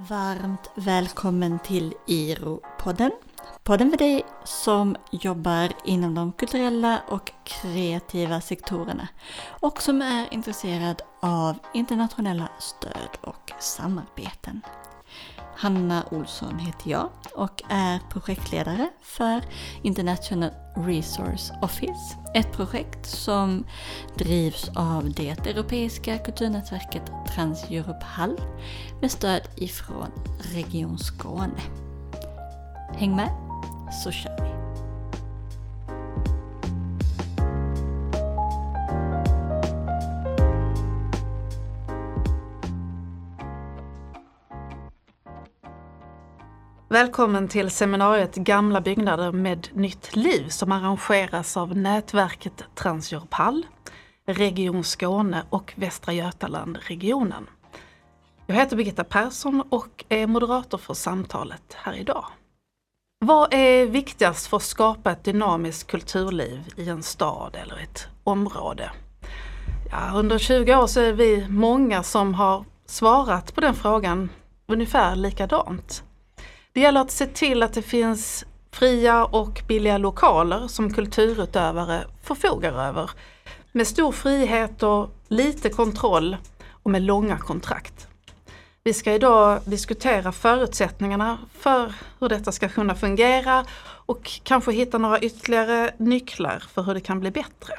Varmt välkommen till IRO-podden. Podden för dig som jobbar inom de kulturella och kreativa sektorerna och som är intresserad av internationella stöd och samarbeten. Hanna Olsson heter jag och är projektledare för International Resource Office. Ett projekt som drivs av det europeiska kulturnätverket Trans-Europe Hall med stöd ifrån Region Skåne. Häng med så kör vi! Välkommen till seminariet Gamla byggnader med nytt liv som arrangeras av nätverket Transeuropal, Region Skåne och Västra Götaland-regionen. Jag heter Birgitta Persson och är moderator för samtalet här idag. Vad är viktigast för att skapa ett dynamiskt kulturliv i en stad eller ett område? Ja, under 20 år så är vi många som har svarat på den frågan ungefär likadant. Det gäller att se till att det finns fria och billiga lokaler som kulturutövare förfogar över. Med stor frihet och lite kontroll och med långa kontrakt. Vi ska idag diskutera förutsättningarna för hur detta ska kunna fungera och kanske hitta några ytterligare nycklar för hur det kan bli bättre.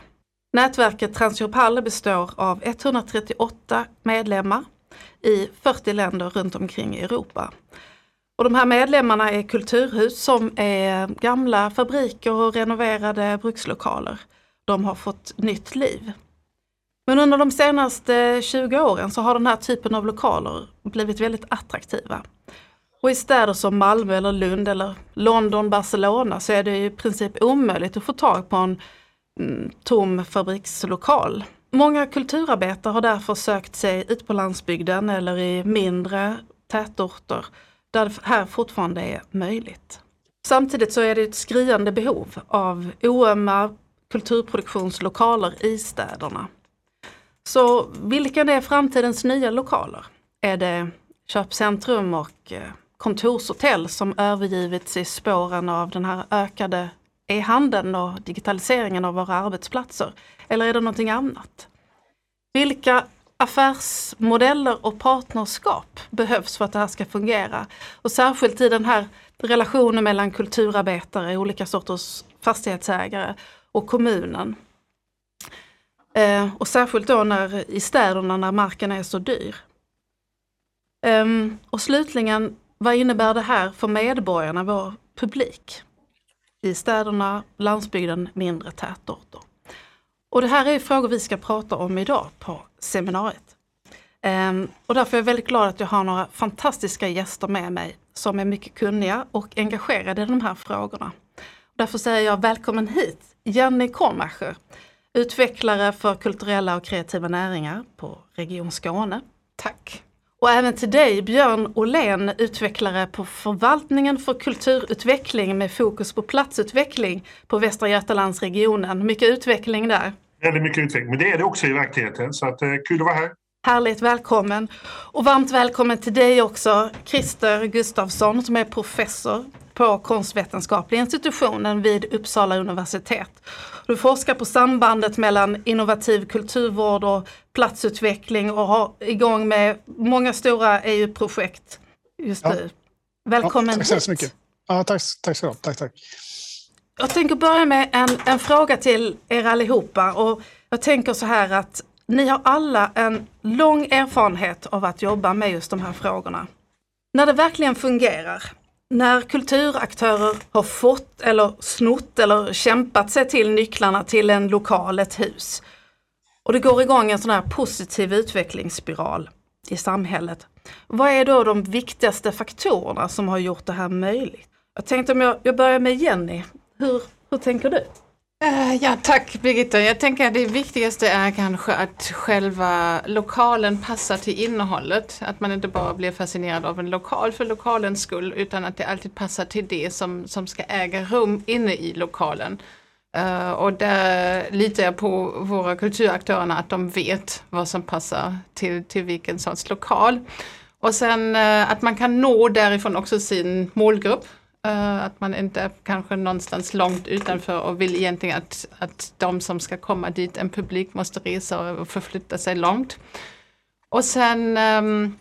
Nätverket Transeuropal består av 138 medlemmar i 40 länder runt omkring i Europa. Och de här medlemmarna är kulturhus som är gamla fabriker och renoverade brukslokaler. De har fått nytt liv. Men under de senaste 20 åren så har den här typen av lokaler blivit väldigt attraktiva. Och i städer som Malmö eller Lund eller London, Barcelona så är det i princip omöjligt att få tag på en mm, tom fabrikslokal. Många kulturarbetare har därför sökt sig ut på landsbygden eller i mindre tätorter där det här fortfarande är möjligt. Samtidigt så är det ett skriande behov av oömma kulturproduktionslokaler i städerna. Så vilka är framtidens nya lokaler? Är det köpcentrum och eh, kontorshotell som övergivits i spåren av den här ökade e-handeln och digitaliseringen av våra arbetsplatser? Eller är det någonting annat? Vilka affärsmodeller och partnerskap behövs för att det här ska fungera? Och särskilt i den här relationen mellan kulturarbetare, olika sorters fastighetsägare och kommunen. Eh, och särskilt då när, i städerna när marken är så dyr. Ehm, och slutligen, vad innebär det här för medborgarna, vår publik? I städerna, landsbygden, mindre tätorter. Och det här är frågor vi ska prata om idag på seminariet. Ehm, och därför är jag väldigt glad att jag har några fantastiska gäster med mig som är mycket kunniga och engagerade i de här frågorna. Därför säger jag välkommen hit Jenny Kormacher, utvecklare för kulturella och kreativa näringar på Region Skåne. Tack! Och även till dig Björn Åhlén, utvecklare på förvaltningen för kulturutveckling med fokus på platsutveckling på Västra Götalandsregionen. Mycket utveckling där. Väldigt mycket utveckling, men det är det också i verkligheten så att, eh, kul att vara här. Härligt, välkommen! Och varmt välkommen till dig också, Christer Gustafsson som är professor på konstvetenskapliga institutionen vid Uppsala universitet. Du forskar på sambandet mellan innovativ kulturvård och platsutveckling och har igång med många stora EU-projekt just nu. Ja. Välkommen ja, Tack så mycket. Ja, tack, tack så mycket. Tack, tack. Jag tänker börja med en, en fråga till er allihopa och jag tänker så här att ni har alla en lång erfarenhet av att jobba med just de här frågorna. När det verkligen fungerar, när kulturaktörer har fått eller snott eller kämpat sig till nycklarna till en lokal, ett hus. Och det går igång en sån här positiv utvecklingsspiral i samhället. Vad är då de viktigaste faktorerna som har gjort det här möjligt? Jag tänkte om jag, jag börjar med Jenny. Hur, hur tänker du? Eh, ja, tack Birgitta. Jag tänker att det viktigaste är kanske att själva lokalen passar till innehållet. Att man inte bara blir fascinerad av en lokal för lokalens skull utan att det alltid passar till det som, som ska äga rum inne i lokalen. Uh, och där litar jag på våra kulturaktörerna att de vet vad som passar till, till vilken sorts lokal. Och sen eh, att man kan nå därifrån också sin målgrupp. Eh, att man inte är kanske någonstans långt utanför och vill egentligen att, att de som ska komma dit, en publik, måste resa och förflytta sig långt. Och sen um,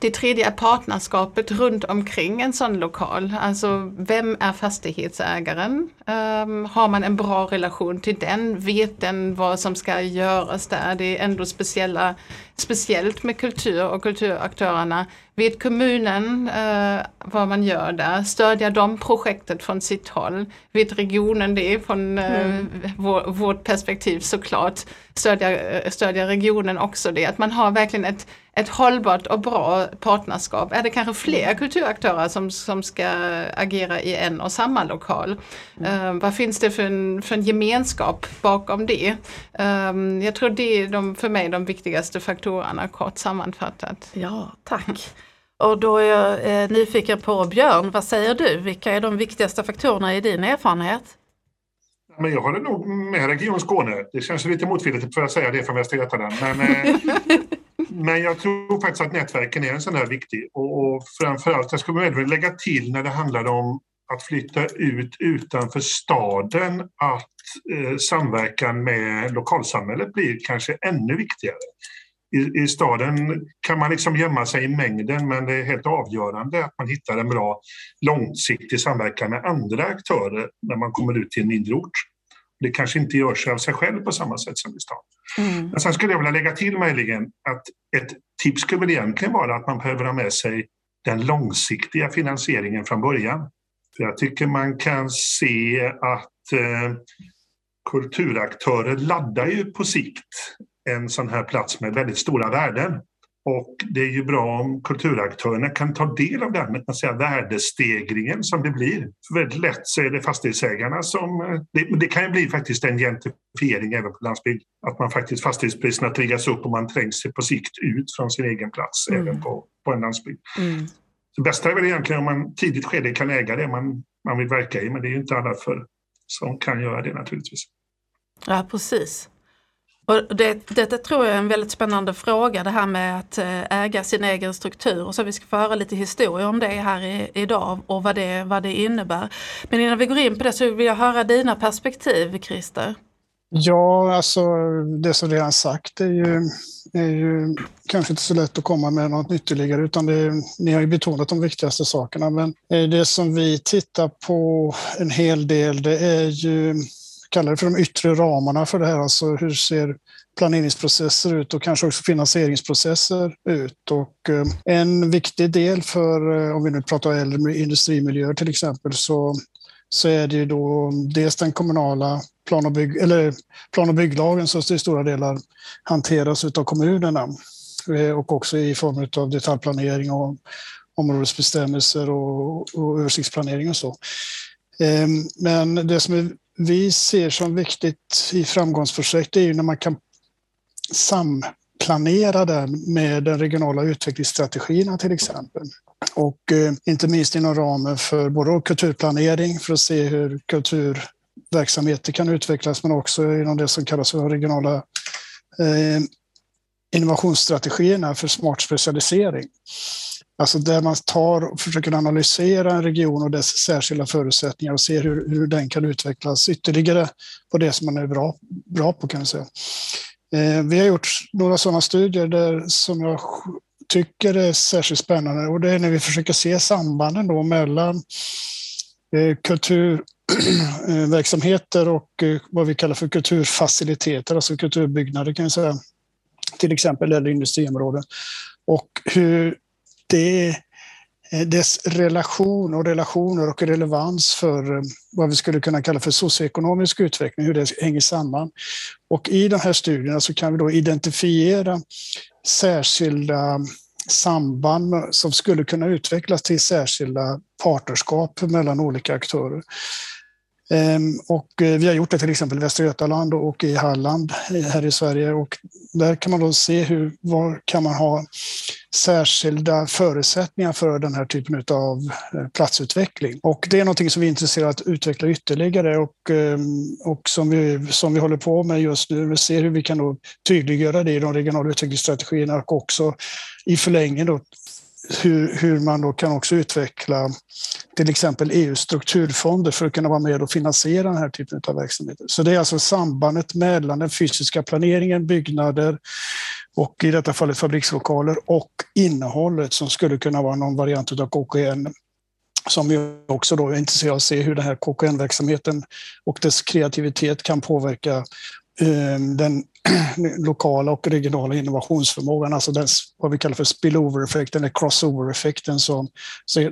det tredje är partnerskapet runt omkring en sån lokal. Alltså vem är fastighetsägaren? Um, har man en bra relation till den? Vet den vad som ska göras där? Det är ändå speciella, speciellt med kultur och kulturaktörerna. Vet kommunen uh, vad man gör där? Stödja de projektet från sitt håll? Vet regionen det från uh, mm. vår, vårt perspektiv såklart? Stödja, uh, stödja regionen också det. Att man har verkligen ett ett hållbart och bra partnerskap? Är det kanske fler mm. kulturaktörer som, som ska agera i en och samma lokal? Mm. Uh, vad finns det för en, för en gemenskap bakom det? Um, jag tror det är de, för mig de viktigaste faktorerna kort sammanfattat. Ja, tack. Och då är jag eh, nyfiken på Björn, vad säger du? Vilka är de viktigaste faktorerna i din erfarenhet? Men jag håller nog med Region Skåne. Det känns lite motvilligt för att säga det från Västra Götaland. Men, eh, men jag tror faktiskt att nätverken är en sån här viktig. Och, och framförallt, jag skulle vilja lägga till när det handlar om att flytta ut utanför staden, att eh, samverkan med lokalsamhället blir kanske ännu viktigare. I, I, staden kan man liksom gömma sig i mängden men det är helt avgörande att man hittar en bra långsiktig samverkan med andra aktörer när man kommer ut till en mindre ort. Det kanske inte gör sig av sig själv på samma sätt som i stan. Mm. Men sen skulle jag vilja lägga till möjligen att ett tips skulle väl egentligen vara att man behöver ha med sig den långsiktiga finansieringen från början. För jag tycker man kan se att eh, kulturaktörer laddar ju på sikt en sån här plats med väldigt stora värden. Och det är ju bra om kulturaktörerna kan ta del av den man säga, värdestegringen som det blir. För väldigt lätt så är det fastighetsägarna som... Det, det kan ju bli faktiskt en gentrifiering även på landsbygd. Att man faktiskt fastighetspriserna triggas upp och man trängs på sikt ut från sin egen plats mm. även på, på en landsbygd. Mm. Det bästa är väl egentligen om man tidigt skede kan äga det man, man vill verka i men det är ju inte alla för, som kan göra det naturligtvis. Ja precis. Och det, detta tror jag är en väldigt spännande fråga det här med att eh, äga sin egen struktur. Och så vi ska få höra lite historia om det här i, idag och vad det, vad det innebär. Men innan vi går in på det så vill jag höra dina perspektiv Christer. Ja, alltså det som redan sagt är ju, är ju kanske inte så lätt att komma med något ytterligare utan det, ni har ju betonat de viktigaste sakerna. Men eh, det som vi tittar på en hel del det är ju kalla det för de yttre ramarna för det här. Alltså hur ser planeringsprocesser ut och kanske också finansieringsprocesser ut. Och eh, en viktig del för, eh, om vi nu pratar äldre industrimiljöer till exempel, så, så är det ju då dels den kommunala plan och, bygg, eller plan och bygglagen som till stora delar hanteras av kommunerna eh, och också i form av detaljplanering och områdesbestämmelser och, och översiktsplanering och så. Ehm, men det som är vi ser som viktigt i framgångsprojekt är ju när man kan samplanera det med den regionala utvecklingsstrategierna till exempel. Och eh, inte minst inom ramen för både kulturplanering för att se hur kulturverksamheter kan utvecklas men också inom det som kallas för regionala eh, innovationsstrategierna för smart specialisering. Alltså där man tar och försöker analysera en region och dess särskilda förutsättningar och se hur, hur den kan utvecklas ytterligare på det som man är bra, bra på kan vi säga. Eh, vi har gjort några sådana studier där, som jag tycker är särskilt spännande och det är när vi försöker se sambanden då mellan eh, kulturverksamheter eh, och eh, vad vi kallar för kulturfaciliteter, alltså kulturbyggnader kan jag säga, till exempel eller industriområden. Och hur det är dess relation och relationer och relevans för eh, vad vi skulle kunna kalla för socioekonomisk utveckling, hur det hänger samman. Och i de här studierna så kan vi då identifiera särskilda samband som skulle kunna utvecklas till särskilda partnerskap mellan olika aktörer. Ehm, och eh, vi har gjort det till exempel i Västra Götaland och i Halland eh, här i Sverige och där kan man då se hur, var kan man ha särskilda förutsättningar för den här typen av eh, platsutveckling. Och det är någonting som vi är intresserade av att utveckla ytterligare och, ehm, och som, vi, som vi håller på med just nu. Vi ser hur vi kan då tydliggöra det i de regionala utvecklingsstrategierna och också i förlängningen då hur, hur man då kan också utveckla till exempel EUs strukturfonder för att kunna vara med och finansiera den här typen av verksamheter. Så det är alltså sambandet mellan den fysiska planeringen, byggnader och i detta fallet fabrikslokaler och innehållet som skulle kunna vara någon variant av KKN som ju också då är intresserad av att se hur den här KKN-verksamheten och dess kreativitet kan påverka den lokala och regionala innovationsförmågan, alltså den, vad vi kallar för spillover-effekten eller crossover-effekten som,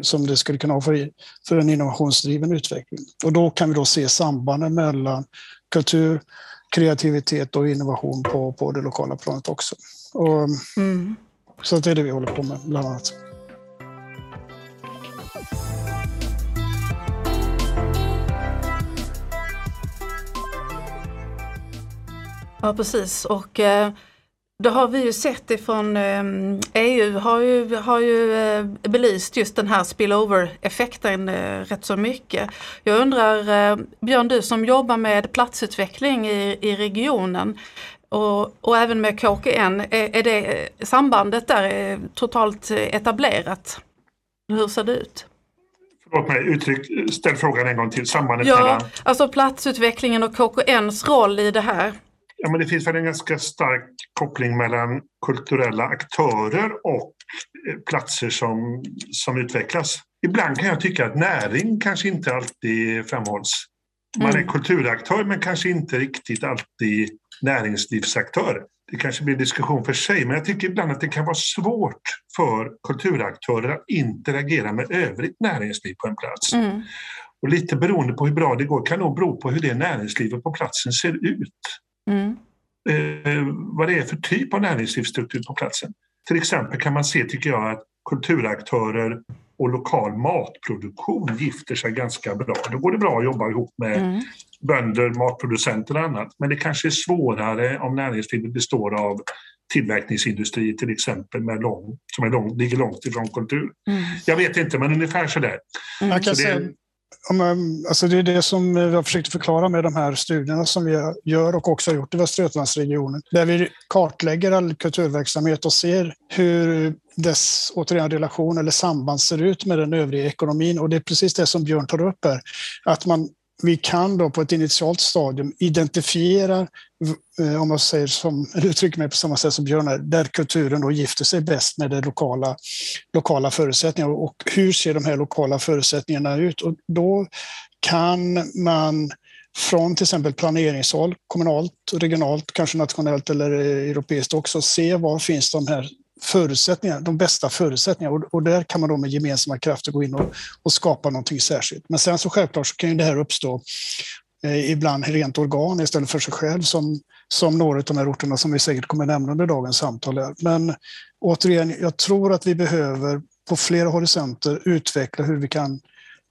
som det skulle kunna ha för, för en innovationsdriven utveckling. Och då kan vi då se sambanden mellan kultur, kreativitet och innovation på, på det lokala planet också. Och, mm. Så det är det vi håller på med bland annat. Ja precis och eh, det har vi ju sett ifrån EU eh, e har ju, har ju eh, belyst just den här spillover-effekten rätt så mycket. Jag undrar Björn, du som jobbar med platsutveckling i, i regionen och, och även med KKN, är, är det sambandet där totalt etablerat? Hur ser det ut? Låt mig uttryck, ställ frågan en gång till. Sambandet ja, mellan... Alltså platsutvecklingen och KKNs roll i det här. Ja, men det finns väl en ganska stark koppling mellan kulturella aktörer och eh, platser som, som utvecklas. Ibland kan jag tycka att näring kanske inte alltid framhålls. Man är mm. kulturaktör men kanske inte riktigt alltid näringslivsaktör. Det kanske blir diskussion för sig, men jag tycker ibland att det kan vara svårt för kulturaktörer att interagera med övrigt näringsliv på en plats. Mm. Och lite beroende på hur bra det går kan nog bero på hur det näringslivet på platsen ser ut. Mm. Eh, vad det är för typ av näringslivsstruktur på platsen. Till exempel kan man se, tycker jag, att kulturaktörer och lokal matproduktion gifter sig ganska bra. Då går det bra att jobba ihop med mm. bönder, matproducenter och annat. Men det kanske är svårare om näringslivet består av tillverkningsindustri till exempel med lång, som är lång, ligger långt ifrån kultur. Mm. Jag vet inte, men ungefär sådär. Mm. Så det, Alltså det är det som vi har försökt förklara med de här studierna som vi gör och också har gjort i Västra Götalandsregionen. Där vi kartlägger all kulturverksamhet och ser hur dess återigen, relation eller samband ser ut med den övriga ekonomin. Och det är precis det som Björn tar upp här. Att man vi kan då på ett initialt stadium identifiera, eh, om jag säger som, eller uttrycker mig på samma sätt som Björn, där kulturen då gifter sig bäst med de lokala, lokala förutsättningarna. Och hur ser de här lokala förutsättningarna ut? Och då kan man från till exempel planeringshåll, kommunalt, regionalt, kanske nationellt eller europeiskt också, se var finns de här förutsättningar, de bästa förutsättningarna. Och, och, där kan man då med gemensamma krafter gå in och, och skapa någonting särskilt. Men sen så självklart så kan ju det här uppstå eh, ibland rent organ istället för sig själv som, som några av de här orterna som vi säkert kommer nämna under dagens samtal. Är. Men återigen, jag tror att vi behöver på flera horisonter utveckla hur vi kan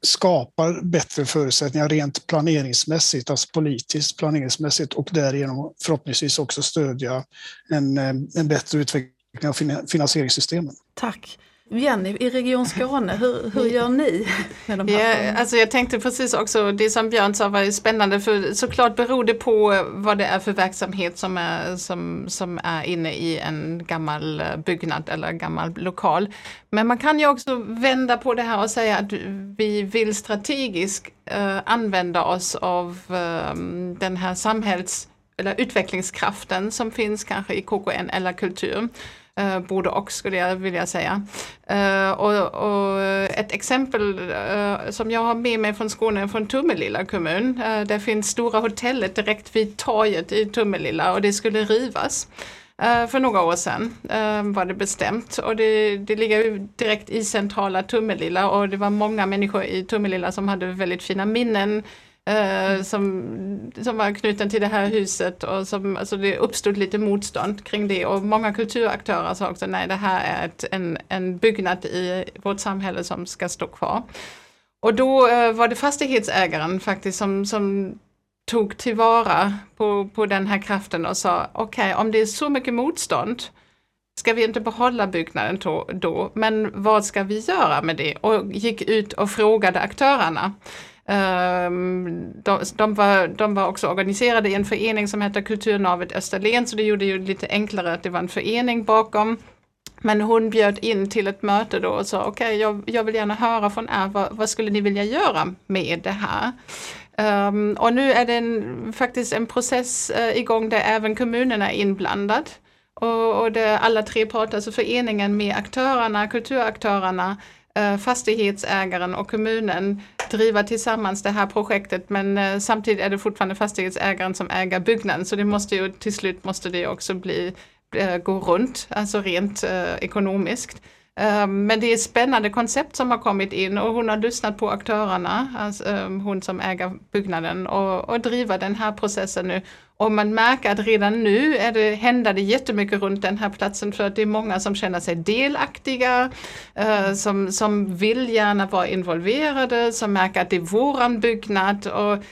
skapa bättre förutsättningar rent planeringsmässigt, alltså politiskt planeringsmässigt och därigenom förhoppningsvis också stödja en, eh, en bättre utveckling av finansieringssystemen. Tack. Jenny, i Region Skåne, hur, hur gör ni? Med de här ja, alltså jag tänkte precis också, det som Björn sa var spännande för såklart beror det på vad det är för verksamhet som är, som, som är inne i en gammal byggnad eller gammal lokal. Men man kan ju också vända på det här och säga att vi vill strategiskt uh, använda oss av uh, den här samhälls eller utvecklingskraften som finns kanske i KKN eller kultur. Eh, både och skulle jag vilja säga. Eh, och, och, ett exempel eh, som jag har med mig från Skåne, från Tummelilla kommun. Eh, där finns Stora hotellet direkt vid torget i Tummelilla och det skulle rivas. Eh, för några år sedan eh, var det bestämt och det, det ligger direkt i centrala Tummelilla och det var många människor i Tummelilla som hade väldigt fina minnen Uh, som, som var knuten till det här huset och som, alltså det uppstod lite motstånd kring det och många kulturaktörer sa också nej det här är ett, en, en byggnad i vårt samhälle som ska stå kvar. Och då uh, var det fastighetsägaren faktiskt som, som tog tillvara på, på den här kraften och sa okej okay, om det är så mycket motstånd ska vi inte behålla byggnaden då, men vad ska vi göra med det? Och gick ut och frågade aktörerna. Ehm, de, de, var, de var också organiserade i en förening som heter Kulturnavet Österlen så det gjorde ju lite enklare att det var en förening bakom. Men hon bjöd in till ett möte då och sa okej, okay, jag, jag, vill gärna höra från er, vad, vad, skulle ni vilja göra med det här? Um, och nu är det en, faktiskt en process uh, igång där även kommunerna är inblandad. Och, och alla tre parter, alltså föreningen med aktörerna, kulturaktörerna, Eh, fastighetsägaren och kommunen driva tillsammans det här projektet men eh, samtidigt är det fortfarande fastighetsägaren som äger byggnaden så det måste ju till slut måste det också bli eh, gå runt, alltså rent ekonomiskt. Ehm, men det är ett spännande koncept som har kommit in och hon har lyssnat på aktörerna, alltså ehm, hon som äger byggnaden och, och driver den här processen nu. Och man märker att redan nu är det, händer det jättemycket runt den här platsen för att det är många som känner sig delaktiga, eh, som, som vill gärna vara involverade, som märker att det är våran byggnad och,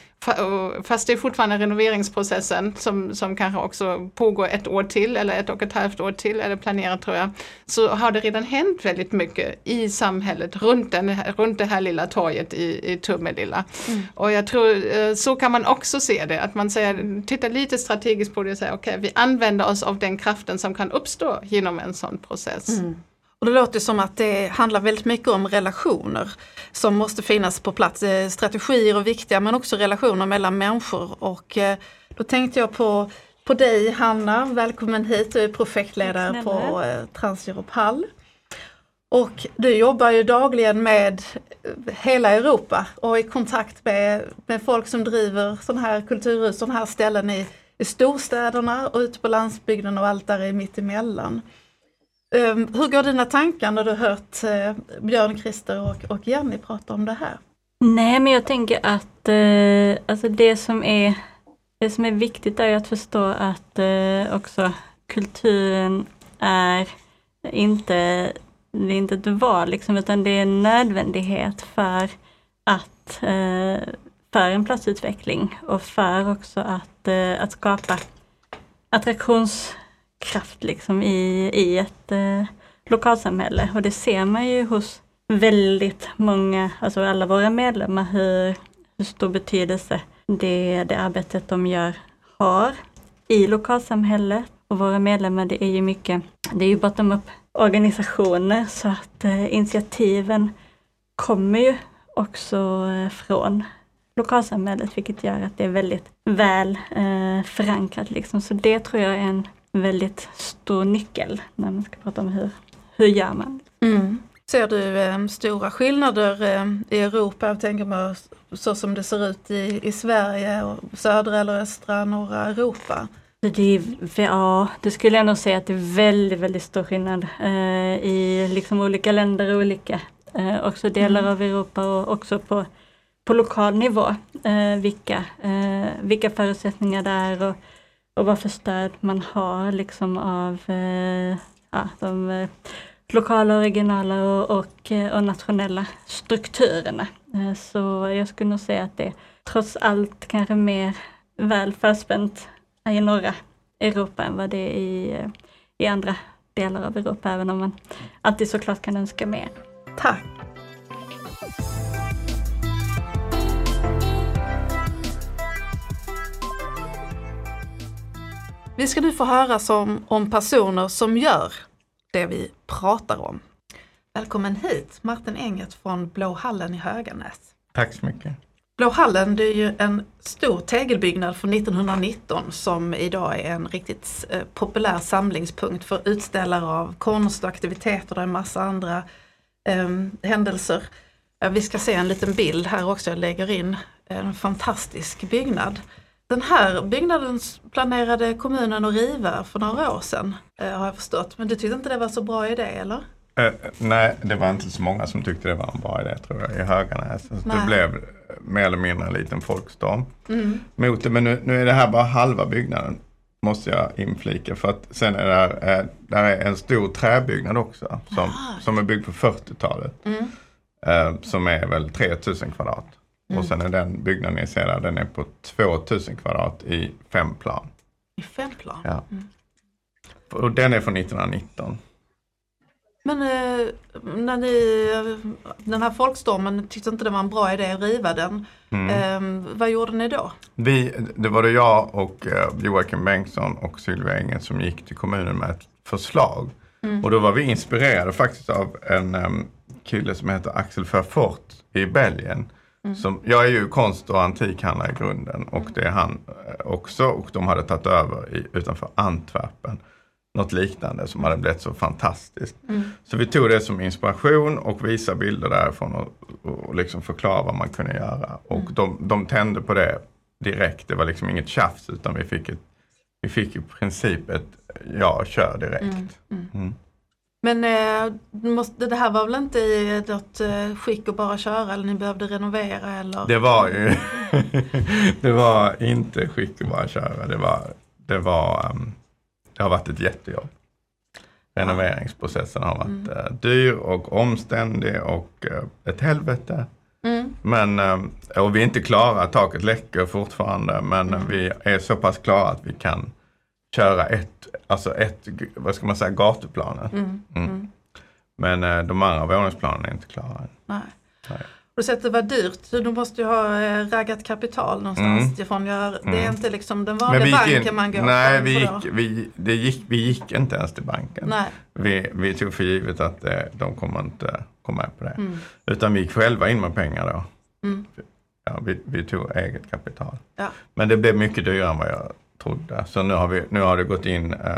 Fast det är fortfarande renoveringsprocessen som, som kanske också pågår ett år till eller ett och ett halvt år till eller planerat tror jag. Så har det redan hänt väldigt mycket i samhället runt, den, runt det här lilla torget i, i Tummelilla. Mm. Och jag tror eh, så kan man också se det, att man säger, tittar lite strategiskt på det och säger okej okay, vi använder oss av den kraften som kan uppstå genom en sån process. Mm. Och det låter som att det handlar väldigt mycket om relationer som måste finnas på plats. Eh, strategier är viktiga men också relationer mellan människor. Och eh, då tänkte jag på, på dig Hanna, välkommen hit. Du är projektledare på eh, Transeuropal. Och du jobbar ju dagligen med hela Europa och i kontakt med, med folk som driver sådana här kulturhus, sådana här ställen i, i storstäderna och ute på landsbygden och allt där emellan. Um, Ehm, hur går dina tankar när du hört eh, Björn, Christer och, och Jenny prata om det här? Nej, men jag tänker att eh, alltså det, som är, det som är viktigt är att förstå att eh, också kulturen är inte, det är inte ett val, liksom, utan det är en nödvändighet för att för en platsutveckling och för också att, att skapa attraktions kraft liksom i, i ett eh, lokalsamhälle. Och det ser man ju hos väldigt många, alltså alla våra medlemmar, hur, hur stor betydelse det, det arbetet de gör har i lokalsamhället. Och våra medlemmar, det är ju mycket, det är ju bottom-up organisationer så att eh, initiativen kommer ju också eh, från lokalsamhället, vilket gör att det är väldigt väl eh, förankrat. Liksom. Så det tror jag är en väldigt stor nyckel när man ska prata om hur, hur gör man. Mm. Ser du eh, stora skillnader eh, i Europa, jag tänker mig så som det ser ut i, i Sverige, och södra eller östra, norra Europa? Det är, ja, det skulle jag nog säga att det är väldigt, väldigt stor skillnad eh, i liksom olika länder och olika, eh, också delar mm. av Europa och också på, på lokal nivå, eh, vilka, eh, vilka förutsättningar det är och och vad för stöd man har liksom av eh, ja, de eh, lokala, regionala och, och, eh, och, nationella strukturerna. Eh, så jag skulle nog säga att det trots allt kanske mer väl förspänt i norra Europa än vad det är i, i andra delar av Europa, även om man alltid såklart kan önska mer. Tack! Vi ska nu få höra som, om personer som gör det vi pratar om. Välkommen hit Martin Enget från Blå hallen i Höganäs. Tack så mycket. Blå hallen det är ju en stor tegelbyggnad från 1919 som idag är en riktigt eh, populär samlingspunkt för utställare av konst och aktiviteter. Är en massa andra eh, händelser. Vi ska se en liten bild här också, jag lägger in en fantastisk byggnad. Den här byggnaden planerade kommunen att riva för några år sedan eh, har jag förstått. Men du tyckte inte det var så bra idé eller? Uh, nej, det var inte så många som tyckte det var en bra idé tror jag i Höganäs. Så det blev mer eller mindre en liten folkstorm mm. mot det. Men nu, nu, är det här bara halva byggnaden. Måste jag inflika för att sen är det uh, där är en stor träbyggnad också som, som är byggd på 40-talet. Mm. Uh, som är väl 3000 kvadrat. Mm. Och sen är den byggnaden ni ser där, den är på 2000 kvadrat i fem plan. I fem plan? Ja. Mm. Och den är från 1919. Men eh, när ni, den här folkstormen tyckte inte det var en bra idé att riva den. Mm. Eh, vad gjorde ni då? Vi, det var det jag och eh, Joakim Bengtsson och Sylvia Engen som gick till kommunen med ett förslag Mm. Och då var vi inspirerade faktiskt av en um, kille som heter Axel Verfort i Belgien. Mm. Som, jag är ju konst och antikhandlare i grunden och det är han eh, också och de hade tagit över i, utanför Antwerpen. Något liknande som hade blivit så fantastiskt. Mm. Så vi tog det som inspiration och visade bilder därifrån och, och liksom förklara vad man kunde göra. Och mm. de, de tände på det direkt. Det var liksom inget tjafs utan vi fick, ett, vi fick i princip ett ja, kör direkt. Mm. Men eh, måste, det här var väl inte i något eh, skick att bara köra eller ni behövde renovera eller? Det var ju Det var inte skick att bara köra. Det var, det var um, Det har varit ett jättejobb. Renoveringsprocessen har varit mm. uh, dyr och omständig och ett helvete. Mm. Men, uh, och vi är inte klara, taket läcker fortfarande men mm. vi är så pass klara att vi kan köra ett, alltså ett, vad ska man säga, gatuplanet. Mm. Mm. mm. Men eh, de andra våningsplanen är inte klara än. Nej. Nej. Du säger att det var dyrt, du måste ju ha eh, raggat kapital någonstans mm. ifrån. Det är mm. inte liksom den vanliga banken in, man går Nej, vi gick, vi, det gick, vi gick inte ens till banken. Nej. Vi, vi tog för givet att eh, de kommer inte komma med på det. Mm. Utan vi gick själva in med pengar då. Mm. Ja, vi, vi tog eget kapital. Ja. Men det blev mycket dyrare än vad jag trodde. Så nu har, vi, nu har det gått in eh,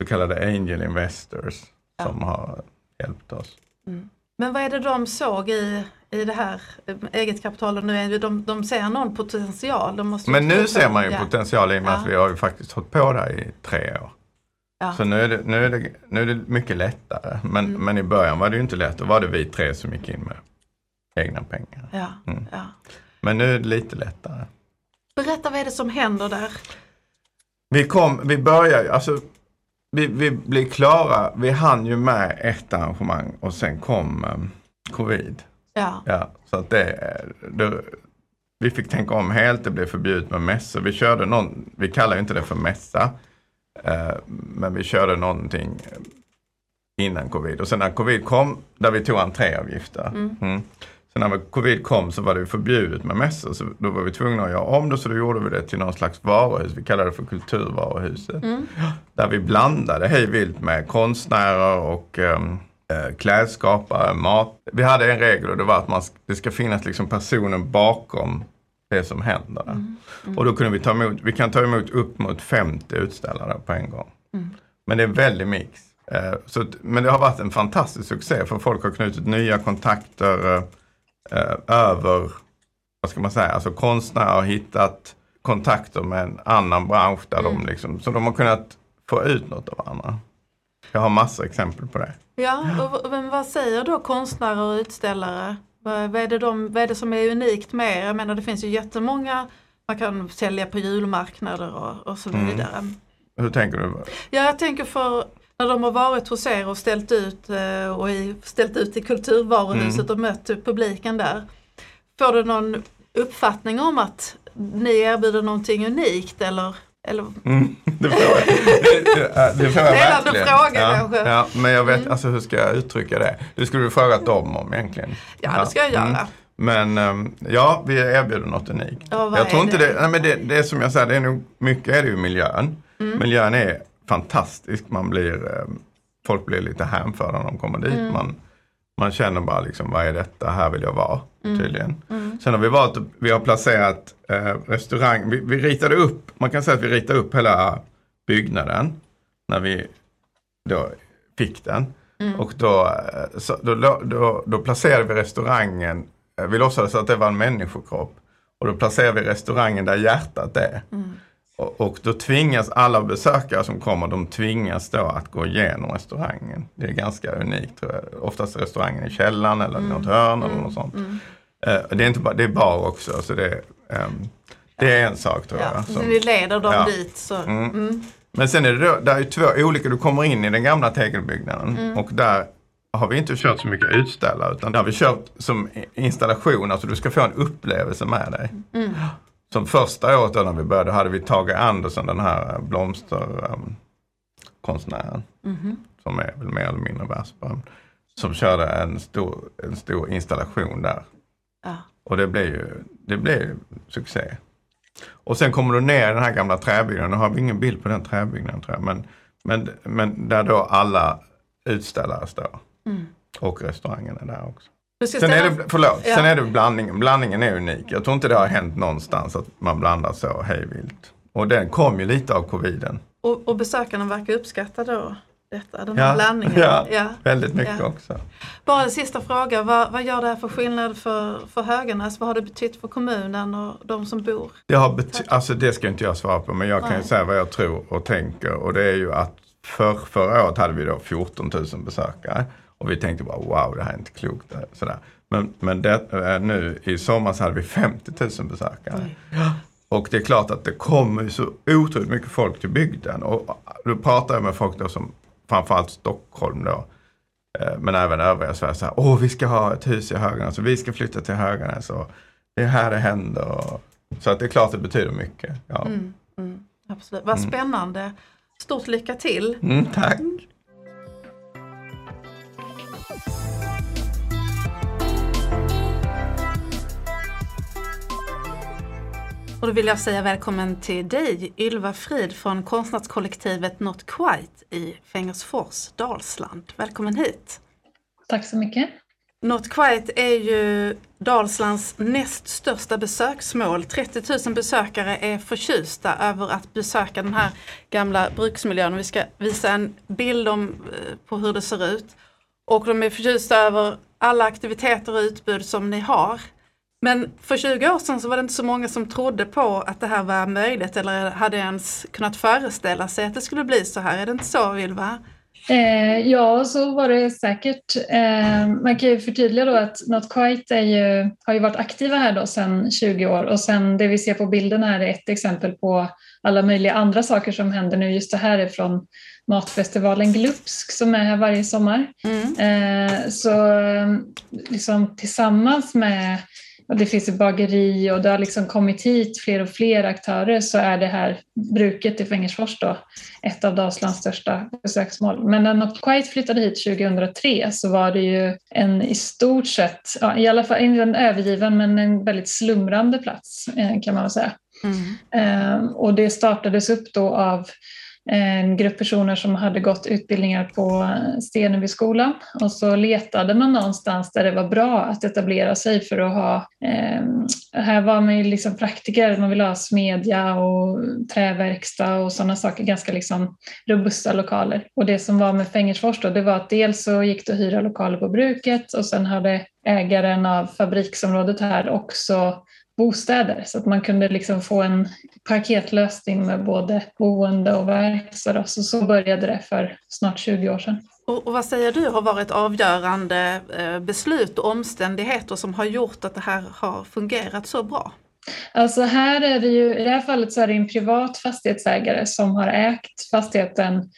så kallade angel investors ja. som har hjälpt oss. Mm. Men vad är det de såg i, i det här eh, eget kapital? Nu är de, de ser någon potential. De måste Men nu ser man ju potential i och med ja. att vi har ju faktiskt hållit på där i tre år. Ja. Så nu är, det, nu, är det, nu är det mycket lättare. Men, mm. men i början var det ju inte lätt. Då var det vi tre som gick in med egna pengar. Ja. Mm. Ja. Men nu är det lite lättare. Berätta vad är det som händer där? Vi kom, vi började, alltså vi, vi blev klara, vi hann ju med ett arrangemang och sen kom um, covid. Ja. ja. Så att det, det, vi fick tänka om helt, det blev förbjudet med mässor. Vi körde någon, vi kallar inte det för mässa, eh, men vi körde någonting innan covid. Och sen när covid kom, där vi tog entréavgifter. Mm. Mm. Sen när covid kom så var det förbjudet med mässor så då var vi tvungna att göra om det så då gjorde vi det till någon slags varuhus. Vi kallade det för Kulturvaruhuset. Mm. Där vi blandade hej vilt med konstnärer och um, klädskapare, mat. Vi hade en regel och det var att man, det ska finnas liksom personen bakom det som händer. Mm. Mm. Och då kunde vi ta emot, vi kan ta emot upp mot 50 utställare på en gång. Mm. Men det är väldigt mix. Uh, så, men det har varit en fantastisk succé för folk har knutit nya kontakter. Eh, över, vad ska man säga, alltså konstnärer har hittat kontakter med en annan bransch där mm. de liksom, så de har kunnat få ut något av varandra. Jag har massa exempel på det. Ja, och men vad säger då konstnärer och utställare? Vad är, det de, vad är det som är unikt med er? Jag menar det finns ju jättemånga man kan sälja på julmarknader och, och så mm. vidare. Mm. Hur tänker du? Ja, jag tänker för när de har varit hos er och ställt ut, eh, och ställt ut i Kulturvaruhuset mm. och mött publiken där. Får du någon uppfattning om att ni erbjuder någonting unikt eller? eller? Mm, det får jag, det, det får jag verkligen. fråga ja, kanske. Ja, men jag vet, mm. alltså hur ska jag uttrycka det? Det skulle du frågat dem om egentligen. Ja, det ska jag göra. Mm. Men um, ja, vi erbjuder något unikt. jag tror inte det, det nej, men det, det är som jag säger, det är nog, mycket är det ju miljön. Mm. Miljön är fantastisk. Man blir, eh, folk blir lite hänförda när de kommer dit. Mm. Man, man känner bara liksom, vad är detta? Här vill jag vara. Mm. Tydligen. Mm. Sen har vi valt, vi har placerat eh, restaurang, vi, vi ritade upp, man kan säga att vi ritade upp hela byggnaden när vi då fick den. Mm. Och då, eh, så, då, då, då, placerade vi restaurangen, eh, vi låtsades att det var en människokropp. Och då placerade vi restaurangen där hjärtat är. Mm. Och då tvingas alla besökare som kommer, de tvingas då att gå igenom restaurangen. Det är ganska unikt tror jag. Oftast är restaurangen i källaren eller mm. något hörn eller något sånt. Mm. Uh, det är inte bara, det är bar också. Så det, um, det är en sak tror ja, jag. Så ni leder dem ja. dit. Så. Mm. mm. Men sen är det där är två olika, du kommer in i den gamla tegelbyggnaden mm. och där har vi inte kört så mycket utställare utan där har vi kört som installation, alltså du ska få en upplevelse med dig. Mm. Som första året då när vi började hade vi Tage Andersson, den här blomsterkonstnären. Um, mm. Som är väl mer eller mindre världsberömd. Som körde en stor, en stor installation där. Ja. Och det blev ju det blev succé. Och sen kommer du ner i den här gamla träbyggnaden. Nu har vi ingen bild på den träbyggnaden tror jag. Men, men, men där då alla utställare står. Mm. Och restaurangen är där också. Sen är, det, förlåt, Ja. sen är det blandningen. Blandningen är unik. Jag tror inte det har hänt någonstans att man blandar så hejvilt. Och den kom ju lite av coviden. och, och besökarna verkar uppskatta då detta, den här Ja, blandningen. ja. Ja. Väldigt mycket Ja. också. Bara en sista fråga, vad, vad gör det här för skillnad för, för Höganäs? Vad har det betytt för kommunen och de som bor? Det, har bety- alltså det ska inte jag svara på men jag kan ju Nej. säga vad jag tror och tänker och det är ju att för, förra året hade vi då 14 000 besökare och vi tänkte bara wow det här är inte klokt. eh, Sådär. Men, men det, eh, nu i sommar så hade vi 50 000 besökare. Och det är klart att det kommer så otroligt mycket folk till bygden och då pratar jag med folk då som framförallt Stockholm då. eh, Men även övriga Sverige så här, åh vi ska ha ett hus i Höganäs och vi ska flytta till Höganäs och det är här det händer. Och, så att det är klart det betyder mycket. Ja. Mm, mm, absolut. Vad spännande. Stort lycka till. Mm, tack. Och då vill jag säga välkommen till dig Ylva Frid från konstnärskollektivet Not Quite i Fengersfors, Dalsland. Välkommen hit! Tack så mycket. Not Quite är ju Dalslands näst största besöksmål. 30 000 besökare är förtjusta över att besöka den här gamla bruksmiljön. Vi ska visa en bild om, eh, på hur det ser ut. Och de är förtjusta över alla aktiviteter och utbud som ni har. Men för 20 år sedan så var det inte så många som trodde på att det här var möjligt eller hade ens kunnat föreställa sig att det skulle bli så här. Är det inte så Ylva? Eh, ja, så var det säkert. Eh, man kan ju förtydliga då att Not Quite ju, har ju varit aktiva här då sedan 20 år och sen det vi ser på bilden här är ett exempel på alla möjliga andra saker som händer nu. Just det här är från matfestivalen Glupsk som är här varje sommar. Mm. Eh, så eh, liksom tillsammans med och det finns ett bageri och det har liksom kommit hit fler och fler aktörer så är det här bruket i Fengersfors då ett av Dalslands största besöksmål. Men när Not Quite flyttade hit 2003 så var det ju en i stort sett, ja, i alla fall inte en övergiven men en väldigt slumrande plats eh, kan man väl säga. Mm. Eh, och det startades upp då av en grupp personer som hade gått utbildningar på Stenebyskolan. Och så letade man någonstans där det var bra att etablera sig för att ha, eh, här var man ju liksom praktiker, man ville ha smedja och träverkstad och sådana saker, ganska liksom robusta lokaler. Och det som var med Fengersfors då, det var att dels så gick det att hyra lokaler på bruket och sen hade ägaren av fabriksområdet här också bostäder så att man kunde liksom få en paketlösning med både boende och verkstad. Så, så började det för snart 20 år sedan. Och, och vad säger du har varit avgörande eh, beslut och omständigheter som har gjort att det här har fungerat så bra? Alltså här är det ju, i det här fallet så är det en privat fastighetsägare som har ägt fastigheten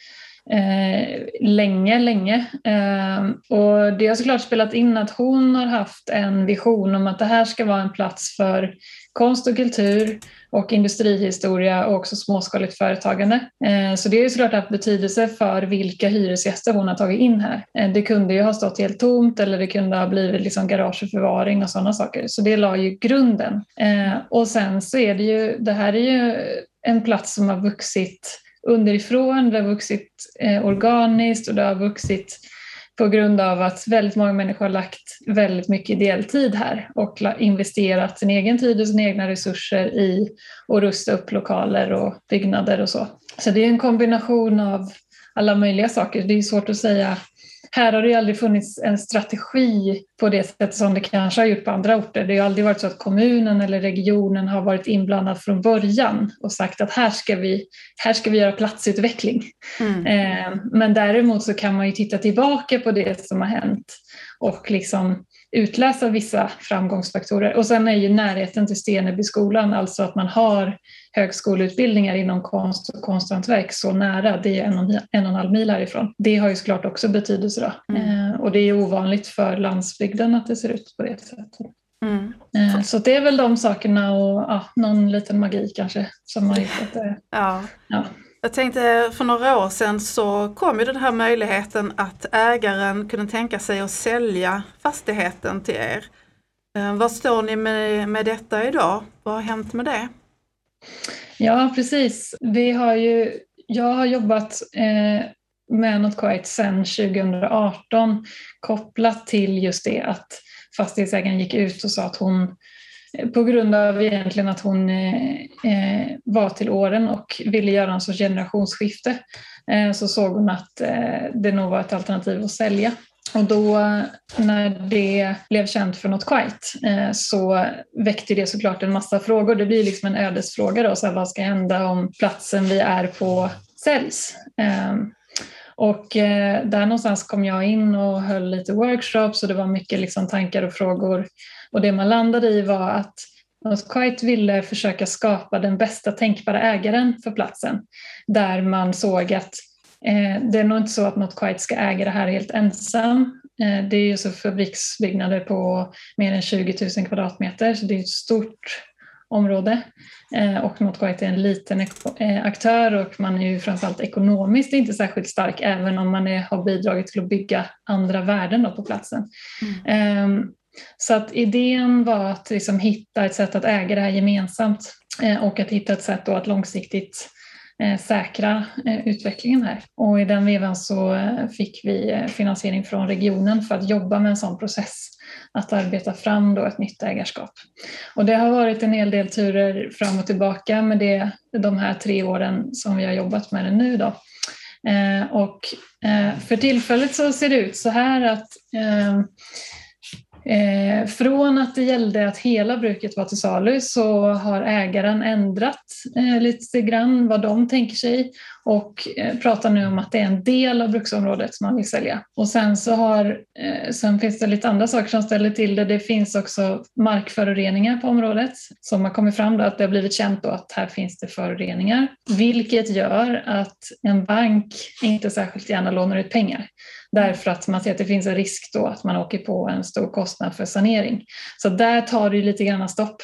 eh, länge, länge. Eh, och det har såklart spelat in att hon har haft en vision om att det här ska vara en plats för konst och kultur och industrihistoria och också småskaligt företagande. Eh, så det har ju såklart haft betydelse för vilka hyresgäster hon har tagit in här. Eh, det kunde ju ha stått helt tomt eller det kunde ha blivit liksom förvaring och sådana saker. Så det la ju grunden. Eh, och sen så är det ju, det här är ju en plats som har vuxit underifrån, det har vuxit eh, organiskt och det har vuxit på grund av att väldigt många människor har lagt väldigt mycket ideell tid här och investerat sin egen tid och sina egna resurser i att rusta upp lokaler och byggnader och så. Så det är en kombination av alla möjliga saker. Det är svårt att säga här har det aldrig funnits en strategi på det sättet som det kanske har gjort på andra orter. Det har aldrig varit så att kommunen eller regionen har varit inblandad från början och sagt att här ska vi, här ska vi göra platsutveckling. Mm. Eh, Men däremot så kan man ju titta tillbaka på det som har hänt och liksom utläsa vissa framgångsfaktorer. Och sen är ju närheten till Stenebyskolan, alltså att man har högskoleutbildningar inom konst och konsthantverk så nära, det är en och en, och en halv mil härifrån. Det har ju såklart också betydelse. Mm. Eh, och det är ovanligt för landsbygden att det ser ut på det sättet. Mm. Eh, så det är väl de sakerna och ja, någon liten magi kanske som har gjort att det... Ja. Ja. Jag tänkte för några år sedan så kom ju den här möjligheten att ägaren kunde tänka sig att sälja fastigheten till er. Eh, vad Var står ni med, med detta idag? Vad har hänt med det? Ja, precis. Vi har ju, jag har jobbat eh, med Not sedan 2018 kopplat till just det att fastighetsägaren gick ut och sa att hon på grund av egentligen att hon eh, eh, var till åren och ville göra en sorts generationsskifte eh, så såg hon att eh, det nog var ett alternativ att sälja. Och då när det blev känt för något Quite eh, så väckte det såklart en massa frågor. Det blir liksom en ödesfråga då, så här, vad ska hända om platsen vi är på säljs? Eh, och eh, där någonstans kom jag in och höll lite workshops och det var mycket liksom tankar och frågor. Och det man landade i var att Not Quite ville försöka skapa den bästa tänkbara ägaren för platsen. Där man såg att Eh, det är nog inte så att Not Quite ska äga det här helt ensam. Eh, det är ju så fabriksbyggnader på mer än 20 000 kvadratmeter så det är ett stort område. Eh, och Not Quite är en liten aktör och man är ju framförallt ekonomiskt inte särskilt stark även om man är, har bidragit till att bygga andra värden på platsen. Mm. Så att idén var att liksom hitta ett sätt att äga det här gemensamt eh, och att hitta ett sätt att långsiktigt eh, säkra eh, utvecklingen här. Och i den vevan så fick vi finansiering från regionen för att jobba med en sån process, att arbeta fram då ett nytt ägarskap. Och det har varit en hel del turer fram och tillbaka med det, de här tre åren som vi har jobbat med det nu. Då. Och för tillfället så ser det ut så här att Eh, från att det gällde att hela bruket var till salu så har ägaren ändrat eh, lite grann vad de tänker sig och eh, pratar nu om att det är en del av bruksområdet som man vill sälja. Och sen så har, eh, sen finns det lite andra saker som ställer till det. Det finns också markföroreningar på området som har kommit fram då att det har blivit känt då att här finns det föroreningar, vilket gör att en bank inte särskilt gärna lånar ut pengar därför att man ser att det finns en risk då att man åker på en stor kostnad för sanering. Så där tar det lite grann stopp.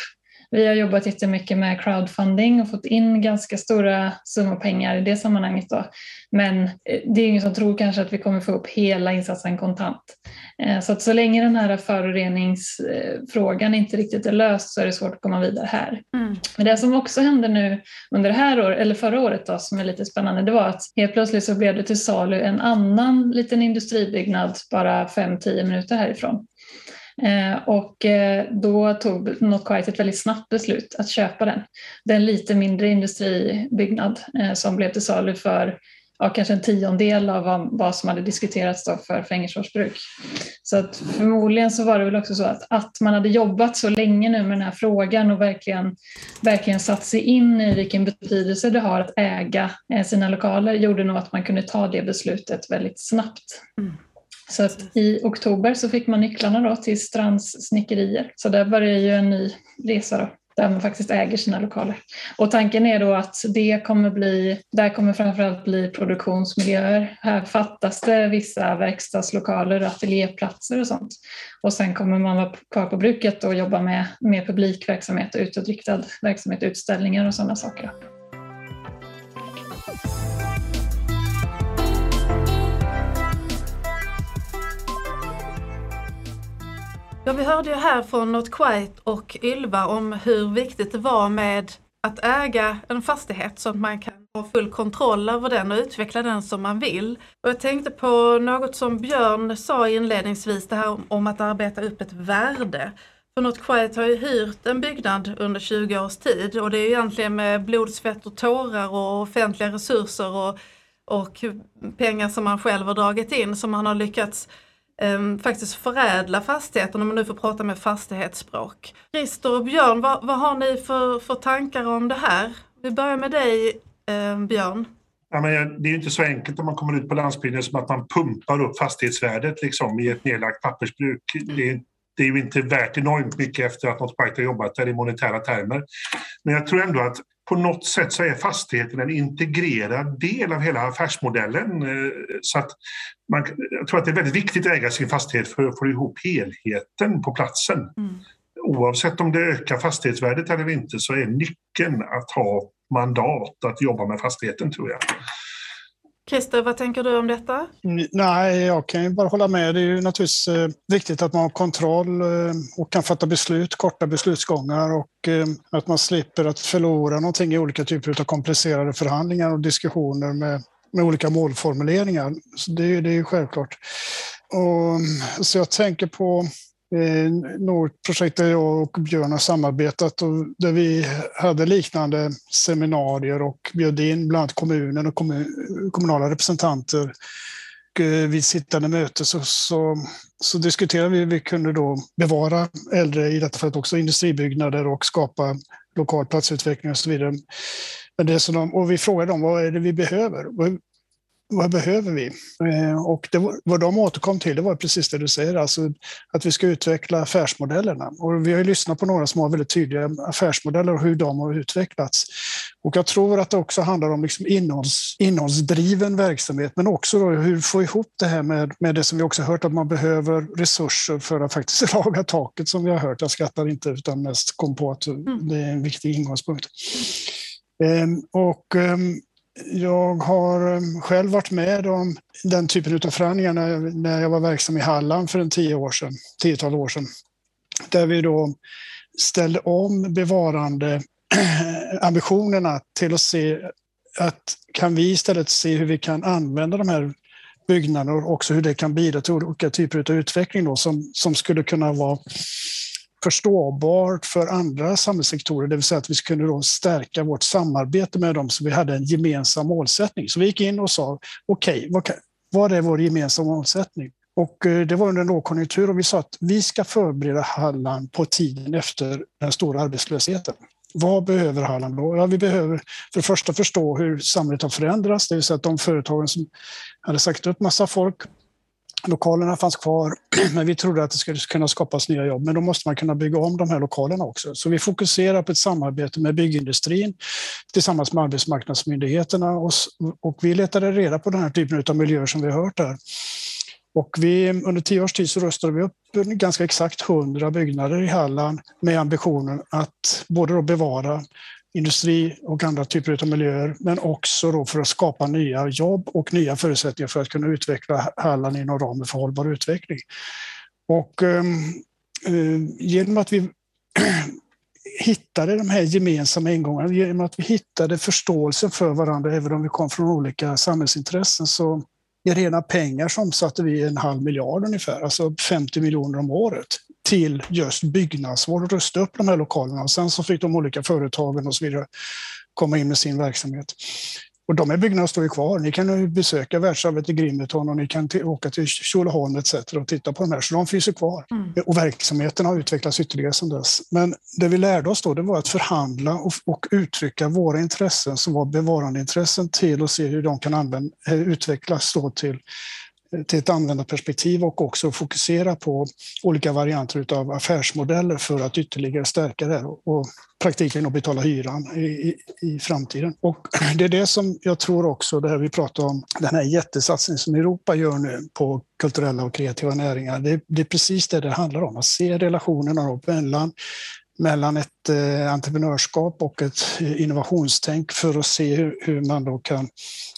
Vi har jobbat jättemycket med crowdfunding och fått in ganska stora summor pengar i det sammanhanget. Då. Men eh, det är ingen som tror kanske att vi kommer få upp hela insatsen kontant. Eh, så att så länge den här föroreningsfrågan inte riktigt är löst så är det svårt att komma vidare här. Mm. Men det som också hände nu under det här året, eller förra året då, som är lite spännande, det var att helt plötsligt så blev det till salu en annan liten industribyggnad bara 5-10 minuter härifrån. Eh, och eh, då tog Not Quite ett väldigt snabbt beslut att köpa den. Det är en lite mindre industribyggnad eh, som blev till salu för ja, kanske en tiondel av vad, vad som hade diskuterats då för Fängelseårs bruk. Så att förmodligen så var det väl också så att, att man hade jobbat så länge nu med den här frågan och verkligen, verkligen satt sig in i vilken betydelse det har att äga sina lokaler gjorde nog att man kunde ta det beslutet väldigt snabbt. Mm. Så att i oktober så fick man nycklarna då till Strands snickerier. Så där börjar ju en ny resa då där man faktiskt äger sina lokaler. Och tanken är då att det kommer bli, där kommer framförallt bli produktionsmiljöer. Här fattas det vissa verkstadslokaler, ateljéplatser och sånt. Och sen kommer man vara kvar på bruket och jobba med, med publikverksamhet och utåtriktad verksamhet, utställningar och sådana saker. Ja, vi hörde ju här från Not Quite och Ylva om hur viktigt det var med att äga en fastighet så att man kan ha full kontroll över den och utveckla den som man vill. Och jag tänkte på något som Björn sa inledningsvis, det här om att arbeta upp ett värde. För Not Quiet har ju hyrt en byggnad under 20 års tid och det är egentligen med blod, svett och tårar och offentliga resurser och, och pengar som man själv har dragit in som man har lyckats eh, faktiskt förädla fastigheten om man nu får prata med fastighetsspråk. Christer och Björn, vad, vad har ni för, för tankar om det här? Vi börjar med dig eh, Björn. Ja, men eh, det är inte så enkelt om man kommer ut på landsbygden som att man pumpar upp fastighetsvärdet liksom, i ett nedlagt pappersbruk. Det är, det är ju inte värt enormt mycket efter att något projekt har jobbat där i monetära termer. Men jag tror ändå att på något sätt så är fastigheten en integrerad del av hela affärsmodellen. Eh, så att man, jag tror att det är väldigt viktigt att äga sin fastighet för att få ihop helheten på platsen. Mm. Oavsett om det ökar fastighetsvärdet eller inte så är nyckeln att ha mandat att jobba med fastigheten tror jag. Christer, vad tänker du om detta? Nej, jag kan ju bara hålla med. Det är ju naturligtvis eh, viktigt att man har kontroll eh, och kan fatta beslut, korta beslutsgångar och eh, att man slipper att förlora någonting i olika typer av komplicerade förhandlingar och diskussioner med med olika målformuleringar. Så det, det är ju självklart. Och, så jag tänker på Eh, något projekt där jag och Björn har samarbetat och där vi hade liknande seminarier och bjöd in bland annat kommunen och kommun, kommunala representanter. Och eh, vid sittande möte så, så, så diskuterade vi hur vi kunde då bevara äldre, i detta fallet också industribyggnader och skapa lokal platsutveckling och så vidare. Men det som de, och vi frågade dem vad är det vi behöver? Vad behöver vi? Eh, och det, vad de återkom till det var precis det du säger, alltså att vi ska utveckla affärsmodellerna. Och vi har ju lyssnat på några som har väldigt tydliga affärsmodeller och hur de har utvecklats. Och jag tror att det också handlar om liksom innehålls, innehållsdriven verksamhet, men också då hur få ihop det här med, med det som vi också hört att man behöver resurser för att faktiskt laga taket som vi har hört. Jag skrattar inte utan mest kom på att mm. det är en viktig ingångspunkt. Ehm, och ehm, jag har eh, själv varit med om den typen av förhandlingar när jag var verksam i Halland för en tio år sedan, tiotal år sedan. Där vi då ställde om bevarande ambitionerna till att se att kan vi istället se hur vi kan använda de här byggnaderna och också hur det kan bidra till olika typer av utveckling då, som, som skulle kunna vara förståbart för andra samhällssektorer, det vill säga att vi skulle då stärka vårt samarbete med dem så vi hade en gemensam målsättning. Så vi gick in och sa, okej, okay, vad, vad är vår gemensamma målsättning? Och eh, det var under en lågkonjunktur och vi sa att vi ska förbereda Halland på tiden efter den stora arbetslösheten. Vad behöver Halland då? Ja, vi behöver för det första förstå hur samhället har förändrats, det vill säga att de företagen som hade sagt upp massa folk Lokalerna fanns kvar, men vi trodde att det skulle kunna skapas nya jobb. Men då måste man kunna bygga om de här lokalerna också. Så vi fokuserar på ett samarbete med byggindustrin tillsammans med arbetsmarknadsmyndigheterna och, och vi letade reda på den här typen av miljöer som vi har hört här. Och vi, under tio års tid så rustade vi upp ganska exakt 100 byggnader i Halland med ambitionen att både bevara industri och andra typer av miljöer, men också då för att skapa nya jobb och nya förutsättningar för att kunna utveckla Halland inom ramen för hållbar utveckling. Och ehm, eh, genom att vi hittade de här gemensamma ingångarna, genom att vi hittade förståelsen för varandra, även om vi kom från olika samhällsintressen, så i rena pengar så omsatte vi en halv miljard ungefär, alltså 50 miljoner om året till just byggnadsvård och rusta upp de här lokalerna. Och sen så fick de olika företagen och så vidare komma in med sin verksamhet. Och de här byggnaderna står ju kvar. Ni kan ju besöka världsarvet i Grimeton och ni kan åka till Tjolöholm etc. och titta på de här. Så de finns ju kvar. Mm. Och verksamheten har utvecklats ytterligare sedan dess. Men det vi lärde oss då det var att förhandla och, och uttrycka våra intressen som var bevarandeintressen till att se hur de kan använda, eh, utvecklas då till till ett användarperspektiv och också fokusera på olika varianter av affärsmodeller för att ytterligare stärka det och praktiken att betala hyran i, i, i, framtiden. Och det är det som jag tror också, det här vi pratar om, den här jättesatsningen som Europa gör nu på kulturella och kreativa näringar, det, det är precis det det handlar om, att se relationerna mellan mellan ett eh, entreprenörskap och ett innovationstänk för att se hur, hur man då kan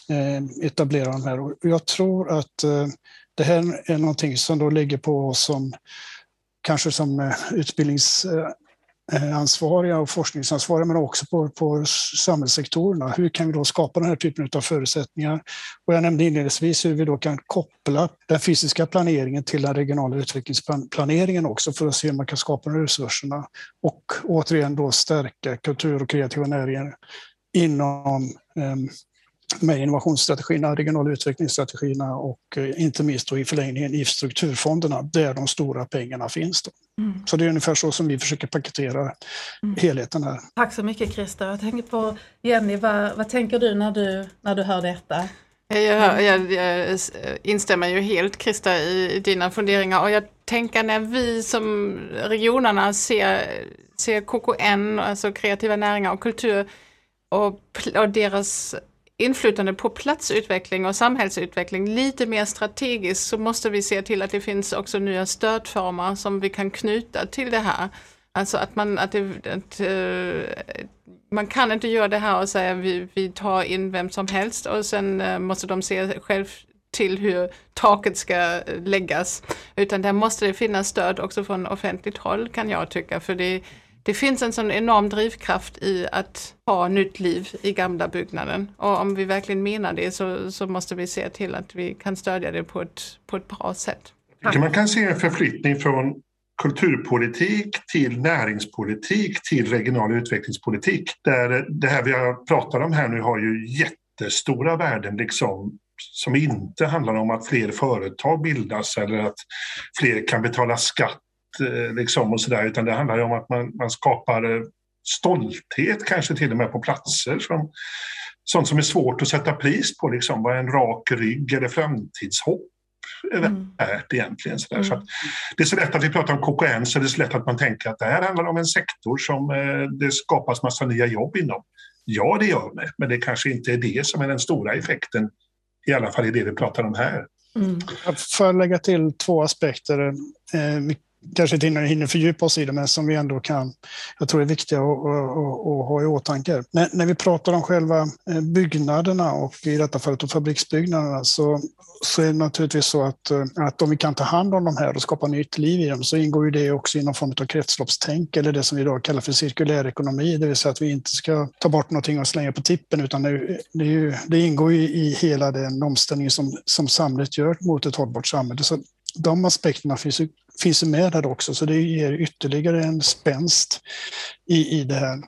eh, etablera de här. Och jag tror att eh, det här är någonting som då ligger på oss som kanske som eh, utbildnings eh, Eh, ansvariga och forskningsansvariga men också på, på samhällssektorerna. Hur kan vi då skapa den här typen av förutsättningar? Och jag nämnde inledningsvis hur vi då kan koppla den fysiska planeringen till den regionala utvecklingsplaneringen också för att se hur man kan skapa de resurserna och återigen då stärka kultur och kreativa näringar inom eh, med innovationsstrategierna, regionala utvecklingsstrategierna och eh, inte minst då i förlängningen i strukturfonderna där de stora pengarna finns. Då. Mm. Så det är ungefär så som vi försöker paketera mm. helheten här. Tack så mycket Christer. Jag tänker på Jenny, vad, vad tänker du när, du när du hör detta? Jag, jag, jag instämmer ju helt Christer i dina funderingar och jag tänker när vi som regionerna ser, ser KKN, alltså kreativa näringar och kultur och, och deras inflytande på platsutveckling och samhällsutveckling lite mer strategiskt så måste vi se till att det finns också nya stödformer som vi kan knyta till det här. Alltså att man, att, det, att uh, man kan inte göra det här och säga vi, vi tar in vem som helst och sen uh, måste de se själv till hur taket ska eh, läggas. Utan där måste det finnas stöd också från offentligt håll kan jag tycka. För det, det finns en sån enorm drivkraft i att ha nytt liv i gamla byggnaden. Och om vi verkligen menar det så, så måste vi se till att vi kan stödja det på ett, på ett bra sätt. Man kan se en förflyttning från kulturpolitik till näringspolitik till regional utvecklingspolitik. Där det här vi har pratat om här nu har ju jättestora värden liksom som inte handlar om att fler företag bildas eller att fler kan betala skatt liksom och sådär utan det handlar om att man, man skapar eh, stolthet kanske till och med på platser som sånt som är svårt att sätta pris på, liksom, vad en rak rygg eller framtidshopp är mm. värt egentligen. Så, mm. så det är så lätt att vi pratar om KKN så det är så lätt att man tänker att det här handlar om en sektor som eh, det skapas massa nya jobb inom. Ja, det gör det, men det kanske inte är det som är den stora effekten, i alla fall i det vi pratar om här. Mm. Får jag lägga till två aspekter? Eh, kanske inte hinner fördjupa oss i det, men som vi ändå kan, jag tror är viktiga att, att, ha i åtanke. När, när, vi pratar om själva eh, byggnaderna och i detta fallet fabriksbyggnaderna så, så är det naturligtvis så att, eh, att om vi kan ta hand om de här och skapa nytt liv i dem så ingår ju det också i någon form av kretsloppstänk eller det som vi idag kallar för cirkulär ekonomi, det vill säga att vi inte ska ta bort någonting och slänga på tippen utan det, det, ju, det ingår ju i hela den omställning som, som samhället gör mot ett hållbart samhälle. Så de aspekterna finns ju finns med här också, så det ger ytterligare en spänst i, i det här.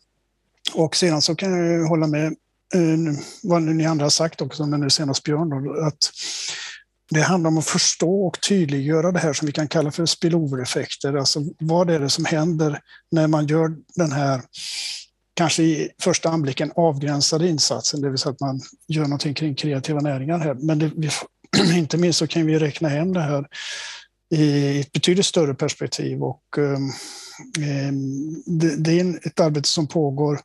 Och sedan så kan jag hålla med eh, vad ni andra har sagt också, men nu senast Björn, då, att det handlar om att förstå och tydliggöra det här som vi kan kalla för spillover-effekter. Alltså vad är det som händer när man gör den här, kanske i första anblicken avgränsade insatsen, det vill säga att man gör någonting kring kreativa näringar här. Men det, vi, inte minst så kan vi räkna hem det här i ett betydligt större perspektiv. Och, ehm, ehm, det, är ett arbete som pågår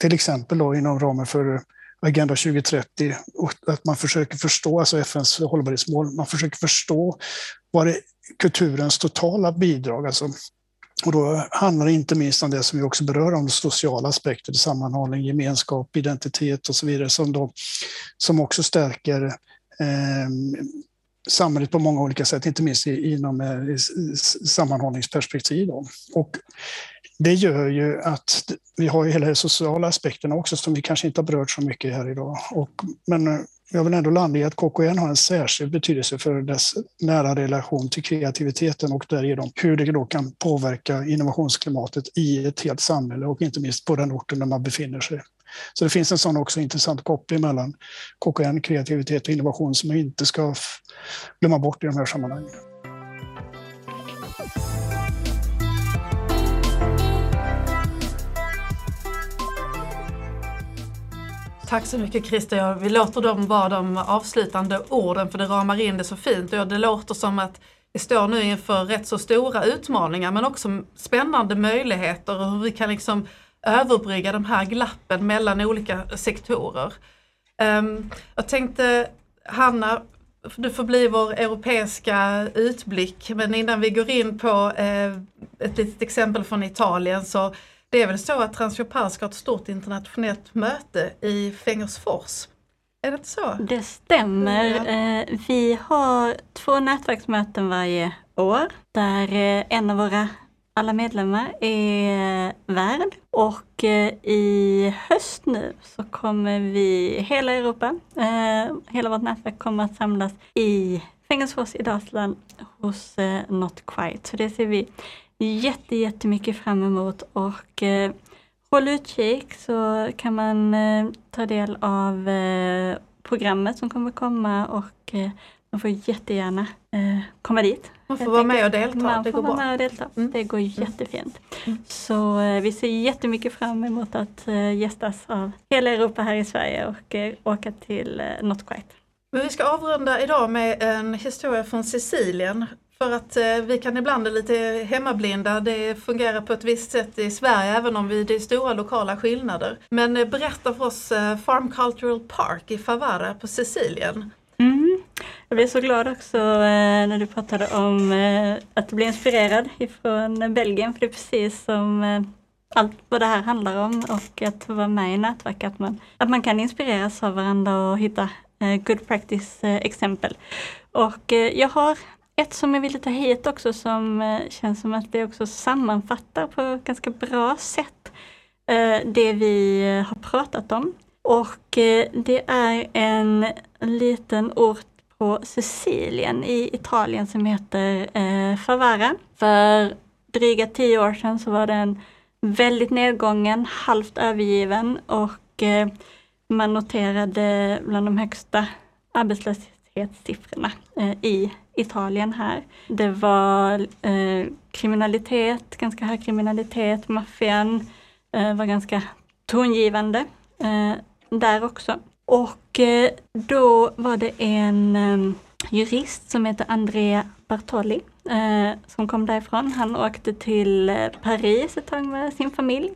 till exempel då inom ramen för Agenda 2030 och att man försöker förstå, alltså FNs hållbarhetsmål, man försöker förstå vad är kulturens totala bidrag, alltså och då handlar det inte minst om det som vi också berör, om sociala aspekter, sammanhållning, gemenskap, identitet och så vidare, som, då, som också stärker eh, samhället på många olika sätt, inte minst inom eh, sammanhållningsperspektiv. Då. Och det gör ju att vi har ju hela de sociala aspekterna också som vi kanske inte har berört så mycket här idag. Och, men eh, jag vill ändå landa i att KKN har en särskild betydelse för dess nära relation till kreativiteten och därigenom hur det då kan påverka innovationsklimatet i ett helt samhälle och inte minst på den orten där man befinner sig. Så det finns en sån också intressant koppling mellan KKN, kreativitet och innovation som man inte ska glömma bort i de här sammanhangen. Tack så mycket Christer. Vi låter dem vara de avslutande orden för det ramar in det så fint. Och det låter som att vi står nu inför rätt så stora utmaningar men också spännande möjligheter och hur vi kan liksom överbrygga de här glappen mellan olika sektorer. Um, jag tänkte Hanna, du får bli vår europeiska utblick men innan vi går in på eh, ett litet exempel från Italien så det är väl så att Transjopal ska ha ett stort internationellt möte i Fengersfors. Är det inte så? Det stämmer. Ja. Eh, vi har två nätverksmöten varje år där eh, en av våra alla medlemmar är eh, värd och eh, i höst nu så kommer vi, hela Europa, eh, hela vårt nätverk kommer att samlas i Fängelsefors i Dalsland hos eh, Not Quite. Så det ser vi jätte, jättemycket fram emot och eh, håll utkik så kan man ta del av programmet som kommer komma och man får jättegärna eh, komma dit. Man får vara med och delta. Man det får vara med och delta. Mm. Det går mm. jättefint. Mm. Så eh, vi ser jättemycket fram emot att eh, gästas av hela Europa här i Sverige och eh, åka till eh, Not Quite. Men vi ska avrunda idag med en historia från Sicilien. För att eh, vi kan ibland är lite hemmablinda. Det fungerar på ett visst sätt i Sverige även om vi, det är stora lokala skillnader. Men eh, berätta för oss eh, Farm Cultural Park i Favara på Sicilien. Mm. Jag blev så glad också eh, när du pratade om att att bli inspirerad ifrån Belgien, för det är precis som eh, allt vad det här handlar om och att vara med i nätverk, att man, att man kan inspireras av varandra och hitta good practice exempel. Och jag har ett som jag ville ta hit också som känns som att det också sammanfattar på ett ganska bra sätt det vi har pratat om. Och det är en liten ort på Sicilien i Italien som heter eh, Favara. För dryga tio år sedan så var den väldigt nedgången, halvt övergiven och eh, man noterade bland de högsta arbetslöshetssiffrorna eh, i Italien här. Det var eh, kriminalitet, ganska hög kriminalitet, maffian eh, var ganska tongivande eh, där också. Och eh, då var det en ehm, jurist som heter Andrea Bartoli eh, som kom därifrån. Han åkte till eh, Paris ett tag med sin familj.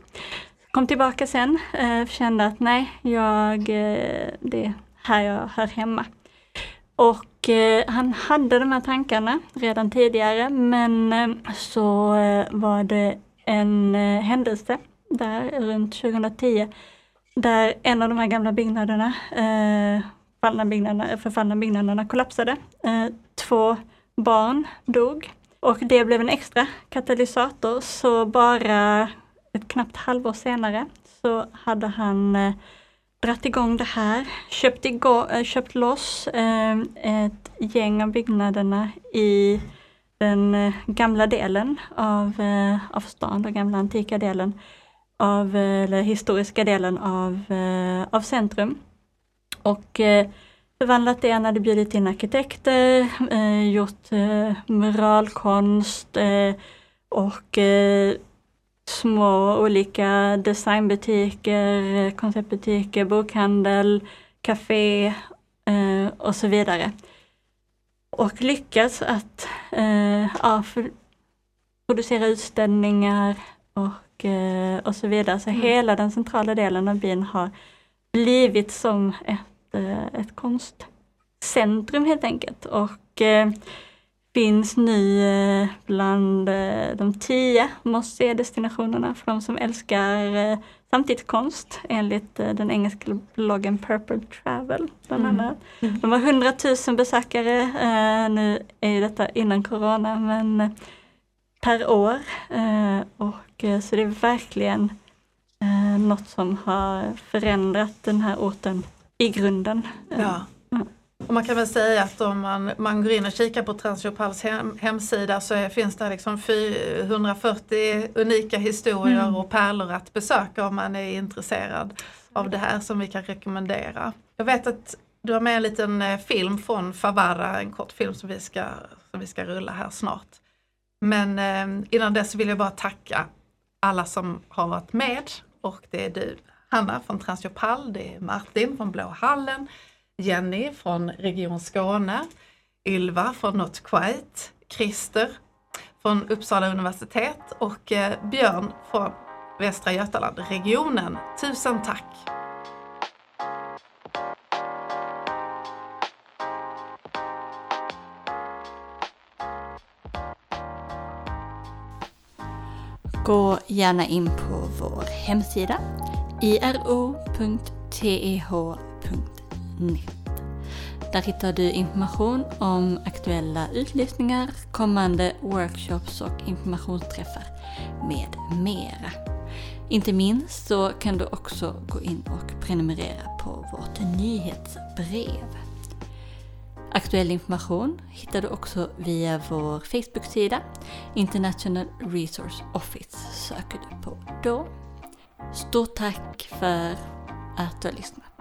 Kom tillbaka sen, kände att nej, jag, det är här jag hör hemma. Och han hade de här tankarna redan tidigare men så var det en händelse där runt 2010 där en av de här gamla byggnaderna, eh, fallna byggnaderna förfallna byggnaderna kollapsade. Eh, två barn dog. Och det blev en extra katalysator. Så bara ett knappt halvår senare så hade han eh, dratt igång det här, köpt, igång, eh, köpt loss eh, ett gäng av byggnaderna i den eh, gamla delen av, av stan, den gamla antika delen av, eh, eller historiska delen av, eh, av centrum. Och eh, förvandlat det, han hade bjudit in arkitekter, gjort muralkonst och små olika designbutiker, konceptbutiker, bokhandel, café och så vidare. Och lyckats att ja, producera utställningar och, och så vidare. Så mm. hela den centrala delen av byn har blivit som ett, eh, ett konstcentrum helt enkelt. Och eh, finns nu eh, bland eh, de tio måste se-destinationerna för de som älskar eh, samtidskonst enligt den engelska bloggen Purple Travel. Bland mm. annat. Mm. De har 100 000 besökare, nu är detta innan Corona, men per år. Och, så det är verkligen något som har förändrat den här orten i grunden. Ja. Och man kan väl säga att om man, man går in och kikar på Transjopals hem, hemsida så är, finns det liksom 440 unika historier mm. och pärlor att besöka om man är intresserad av det här som vi kan rekommendera. Jag vet att du har med en liten eh, film från Favara, en kort film som vi ska, som vi ska rulla här snart. Men eh, innan dess vill jag bara tacka alla som har varit med och det är du Hanna från Transjopal, det är Martin från Blå hallen, Jenny från Region Skåne, Ylva från Not Quite, Christer från Uppsala universitet och eh, Björn från Västra Götaland-regionen. Tusen tack! Gå gärna in på vår hemsida iro.teh.net. Där hittar du information om aktuella utlysningar, kommande workshops och informationsträffar med mera. Inte minst så kan du också gå in och prenumerera på vårt nyhetsbrev. Aktuell information hittar du också via vår Facebook-sida International Resource Office söker du på då. Stort tack för att du har lyssnat.